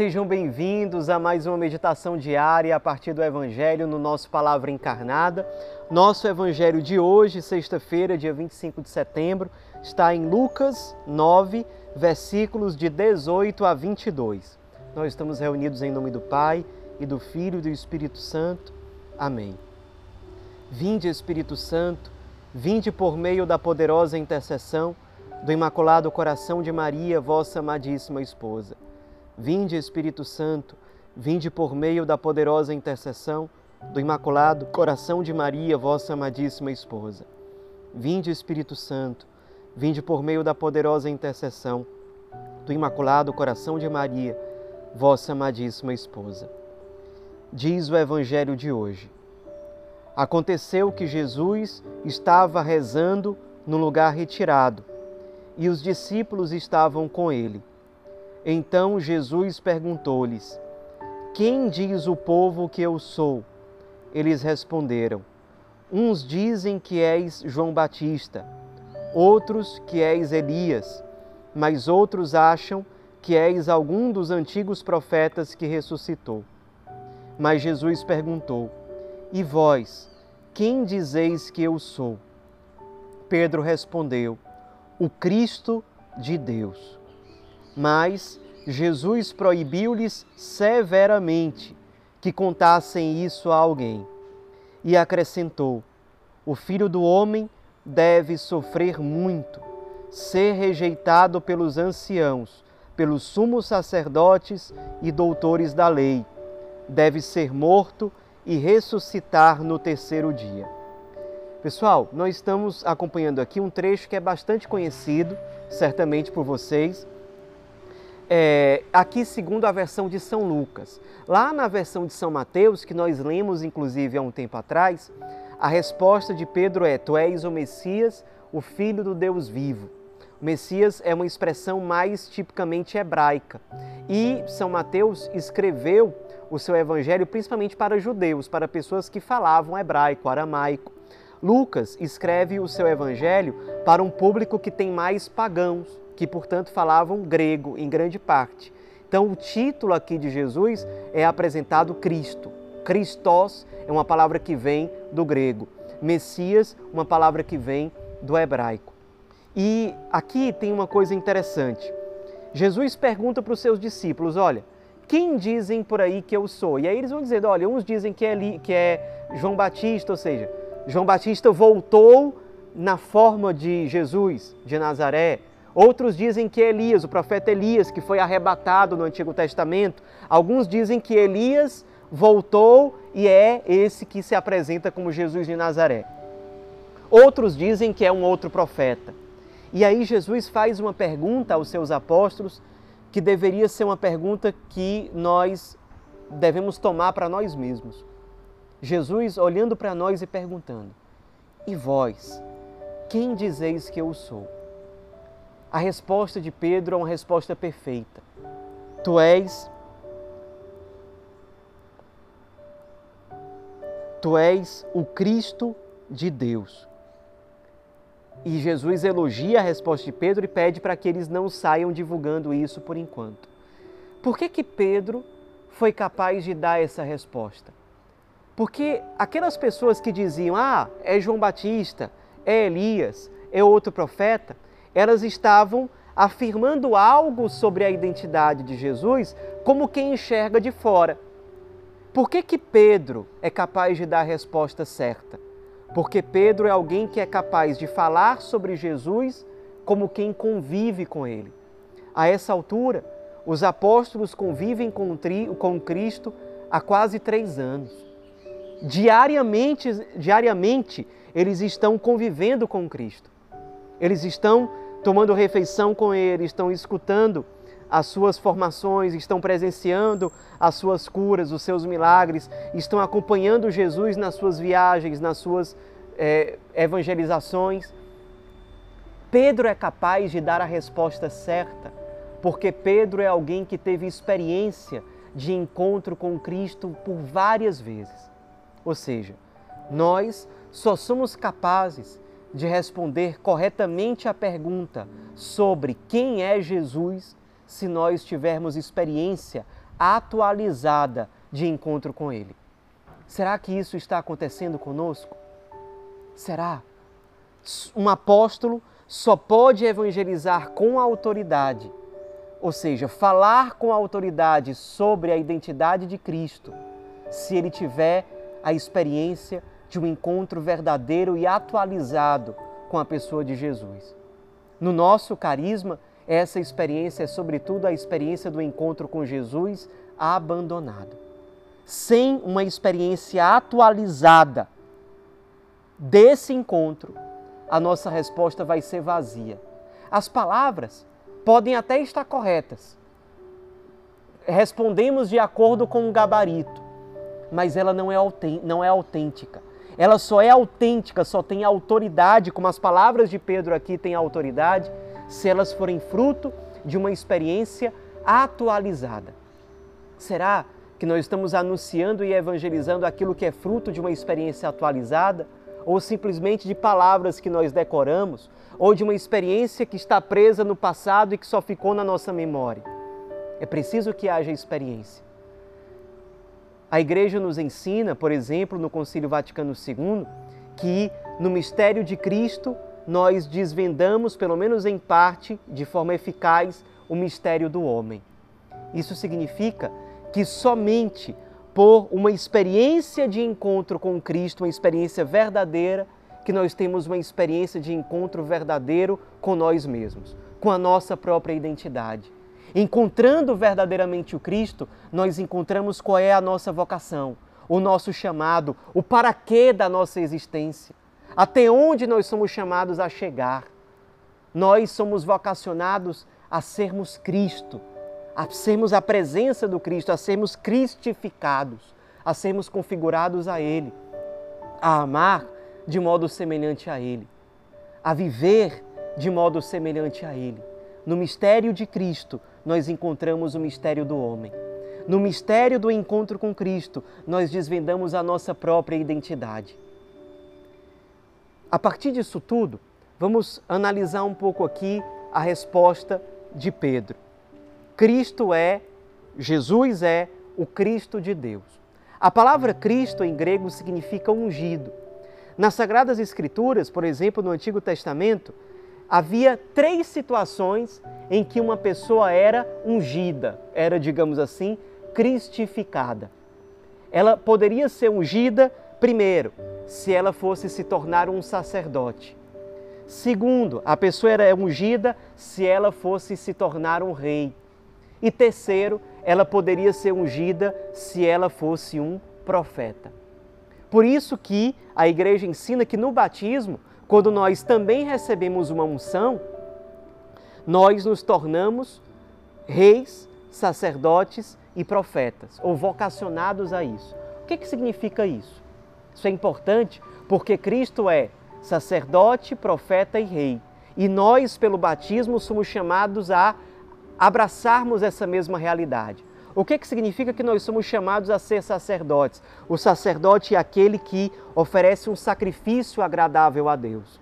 Sejam bem-vindos a mais uma meditação diária a partir do Evangelho no nosso Palavra Encarnada. Nosso Evangelho de hoje, sexta-feira, dia 25 de setembro, está em Lucas 9, versículos de 18 a 22. Nós estamos reunidos em nome do Pai e do Filho e do Espírito Santo. Amém. Vinde, Espírito Santo, vinde por meio da poderosa intercessão do Imaculado Coração de Maria, vossa amadíssima esposa. Vinde, Espírito Santo, vinde por meio da poderosa intercessão do Imaculado Coração de Maria, vossa amadíssima esposa. Vinde, Espírito Santo, vinde por meio da poderosa intercessão do Imaculado Coração de Maria, vossa amadíssima esposa. Diz o Evangelho de hoje. Aconteceu que Jesus estava rezando no lugar retirado e os discípulos estavam com ele. Então Jesus perguntou-lhes: Quem diz o povo que eu sou? Eles responderam: Uns dizem que és João Batista, outros que és Elias, mas outros acham que és algum dos antigos profetas que ressuscitou. Mas Jesus perguntou: E vós, quem dizeis que eu sou? Pedro respondeu: O Cristo de Deus. Mas Jesus proibiu-lhes severamente que contassem isso a alguém. E acrescentou: O filho do homem deve sofrer muito, ser rejeitado pelos anciãos, pelos sumos sacerdotes e doutores da lei, deve ser morto e ressuscitar no terceiro dia. Pessoal, nós estamos acompanhando aqui um trecho que é bastante conhecido, certamente por vocês é, aqui segundo a versão de São Lucas. Lá na versão de São Mateus, que nós lemos inclusive há um tempo atrás, a resposta de Pedro é: Tu és o Messias, o Filho do Deus vivo. O Messias é uma expressão mais tipicamente hebraica. E São Mateus escreveu o seu evangelho principalmente para judeus, para pessoas que falavam hebraico, aramaico. Lucas escreve o seu evangelho para um público que tem mais pagãos, que portanto falavam grego em grande parte. Então o título aqui de Jesus é apresentado Cristo. Christos é uma palavra que vem do grego. Messias, uma palavra que vem do hebraico. E aqui tem uma coisa interessante. Jesus pergunta para os seus discípulos: Olha, quem dizem por aí que eu sou? E aí eles vão dizer: Olha, uns dizem que é, que é João Batista, ou seja, João Batista voltou na forma de Jesus de Nazaré. Outros dizem que é Elias, o profeta Elias, que foi arrebatado no Antigo Testamento. Alguns dizem que Elias voltou e é esse que se apresenta como Jesus de Nazaré. Outros dizem que é um outro profeta. E aí Jesus faz uma pergunta aos seus apóstolos que deveria ser uma pergunta que nós devemos tomar para nós mesmos. Jesus olhando para nós e perguntando: E vós, quem dizeis que eu sou? A resposta de Pedro é uma resposta perfeita. Tu és Tu és o Cristo de Deus. E Jesus elogia a resposta de Pedro e pede para que eles não saiam divulgando isso por enquanto. Por que que Pedro foi capaz de dar essa resposta? Porque aquelas pessoas que diziam: "Ah, é João Batista, é Elias, é outro profeta", elas estavam afirmando algo sobre a identidade de Jesus como quem enxerga de fora. Por que, que Pedro é capaz de dar a resposta certa? Porque Pedro é alguém que é capaz de falar sobre Jesus como quem convive com ele. A essa altura, os apóstolos convivem com, com Cristo há quase três anos. Diariamente, diariamente, eles estão convivendo com Cristo. Eles estão tomando refeição com Ele, estão escutando as suas formações, estão presenciando as suas curas, os seus milagres, estão acompanhando Jesus nas suas viagens, nas suas é, evangelizações. Pedro é capaz de dar a resposta certa, porque Pedro é alguém que teve experiência de encontro com Cristo por várias vezes. Ou seja, nós só somos capazes de responder corretamente a pergunta sobre quem é Jesus se nós tivermos experiência atualizada de encontro com Ele. Será que isso está acontecendo conosco? Será? Um apóstolo só pode evangelizar com autoridade, ou seja, falar com autoridade sobre a identidade de Cristo, se ele tiver a experiência de um encontro verdadeiro e atualizado com a pessoa de Jesus. No nosso carisma, essa experiência é, sobretudo, a experiência do encontro com Jesus abandonado. Sem uma experiência atualizada desse encontro, a nossa resposta vai ser vazia. As palavras podem até estar corretas. Respondemos de acordo com um gabarito, mas ela não é, não é autêntica. Ela só é autêntica, só tem autoridade, como as palavras de Pedro aqui têm autoridade, se elas forem fruto de uma experiência atualizada. Será que nós estamos anunciando e evangelizando aquilo que é fruto de uma experiência atualizada? Ou simplesmente de palavras que nós decoramos? Ou de uma experiência que está presa no passado e que só ficou na nossa memória? É preciso que haja experiência. A igreja nos ensina, por exemplo, no Concílio Vaticano II, que no mistério de Cristo nós desvendamos, pelo menos em parte, de forma eficaz, o mistério do homem. Isso significa que somente por uma experiência de encontro com Cristo, uma experiência verdadeira, que nós temos uma experiência de encontro verdadeiro com nós mesmos, com a nossa própria identidade. Encontrando verdadeiramente o Cristo, nós encontramos qual é a nossa vocação, o nosso chamado, o para quê da nossa existência, até onde nós somos chamados a chegar. Nós somos vocacionados a sermos Cristo, a sermos a presença do Cristo, a sermos cristificados, a sermos configurados a Ele, a amar de modo semelhante a Ele, a viver de modo semelhante a Ele. No mistério de Cristo, nós encontramos o mistério do homem. No mistério do encontro com Cristo, nós desvendamos a nossa própria identidade. A partir disso tudo, vamos analisar um pouco aqui a resposta de Pedro. Cristo é, Jesus é o Cristo de Deus. A palavra Cristo em grego significa ungido. Nas Sagradas Escrituras, por exemplo, no Antigo Testamento, havia três situações em que uma pessoa era ungida, era, digamos assim, cristificada. Ela poderia ser ungida, primeiro, se ela fosse se tornar um sacerdote. Segundo, a pessoa era ungida se ela fosse se tornar um rei. E terceiro, ela poderia ser ungida se ela fosse um profeta. Por isso que a igreja ensina que no batismo quando nós também recebemos uma unção, nós nos tornamos reis, sacerdotes e profetas, ou vocacionados a isso. O que, que significa isso? Isso é importante porque Cristo é sacerdote, profeta e rei. E nós, pelo batismo, somos chamados a abraçarmos essa mesma realidade. O que, que significa que nós somos chamados a ser sacerdotes? O sacerdote é aquele que oferece um sacrifício agradável a Deus.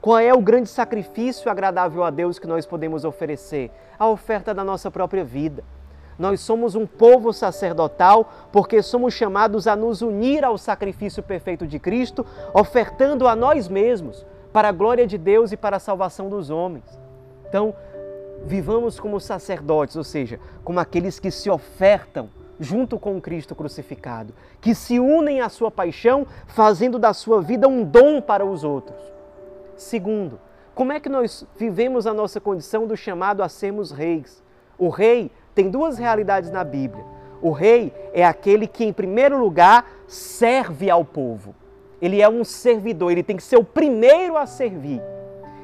Qual é o grande sacrifício agradável a Deus que nós podemos oferecer? A oferta da nossa própria vida. Nós somos um povo sacerdotal porque somos chamados a nos unir ao sacrifício perfeito de Cristo, ofertando a nós mesmos para a glória de Deus e para a salvação dos homens. Então, vivamos como sacerdotes, ou seja, como aqueles que se ofertam junto com Cristo crucificado, que se unem à sua paixão, fazendo da sua vida um dom para os outros. Segundo, como é que nós vivemos a nossa condição do chamado a sermos reis? O rei tem duas realidades na Bíblia. O rei é aquele que, em primeiro lugar, serve ao povo. Ele é um servidor, ele tem que ser o primeiro a servir.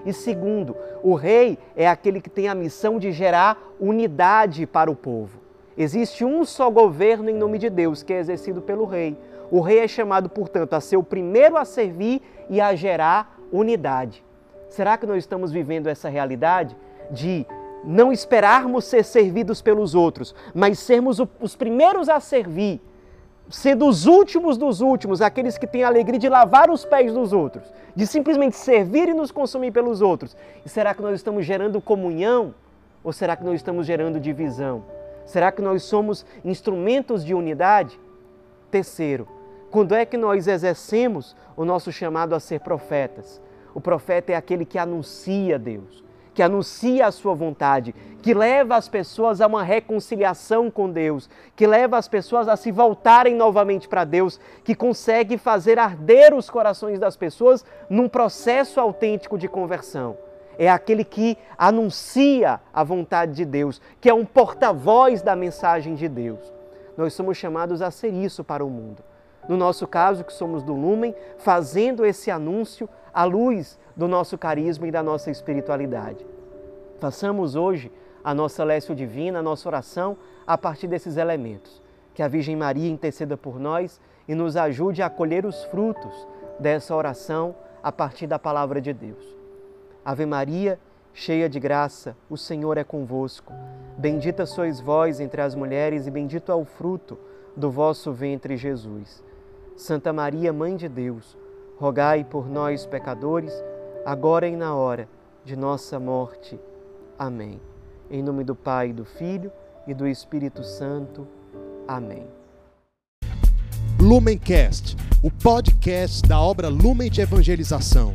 E segundo, o rei é aquele que tem a missão de gerar unidade para o povo. Existe um só governo em nome de Deus, que é exercido pelo rei. O rei é chamado, portanto, a ser o primeiro a servir e a gerar unidade. Será que nós estamos vivendo essa realidade de não esperarmos ser servidos pelos outros, mas sermos os primeiros a servir, ser dos últimos dos últimos, aqueles que têm a alegria de lavar os pés dos outros, de simplesmente servir e nos consumir pelos outros? E será que nós estamos gerando comunhão ou será que nós estamos gerando divisão? Será que nós somos instrumentos de unidade? Terceiro, quando é que nós exercemos o nosso chamado a ser profetas? O profeta é aquele que anuncia Deus, que anuncia a sua vontade, que leva as pessoas a uma reconciliação com Deus, que leva as pessoas a se voltarem novamente para Deus, que consegue fazer arder os corações das pessoas num processo autêntico de conversão. É aquele que anuncia a vontade de Deus, que é um porta-voz da mensagem de Deus. Nós somos chamados a ser isso para o mundo. No nosso caso, que somos do Lumen, fazendo esse anúncio à luz do nosso carisma e da nossa espiritualidade. Façamos hoje a nossa lécio divina, a nossa oração a partir desses elementos. Que a Virgem Maria interceda por nós e nos ajude a colher os frutos dessa oração a partir da palavra de Deus. Ave Maria, cheia de graça, o Senhor é convosco. Bendita sois vós entre as mulheres e bendito é o fruto do vosso ventre, Jesus. Santa Maria, Mãe de Deus, rogai por nós, pecadores, agora e na hora de nossa morte. Amém. Em nome do Pai, do Filho e do Espírito Santo. Amém. Lumencast, o podcast da obra Lumen de Evangelização.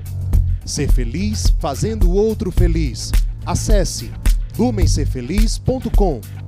Ser feliz fazendo o outro feliz. Acesse lumencerfeliz.com.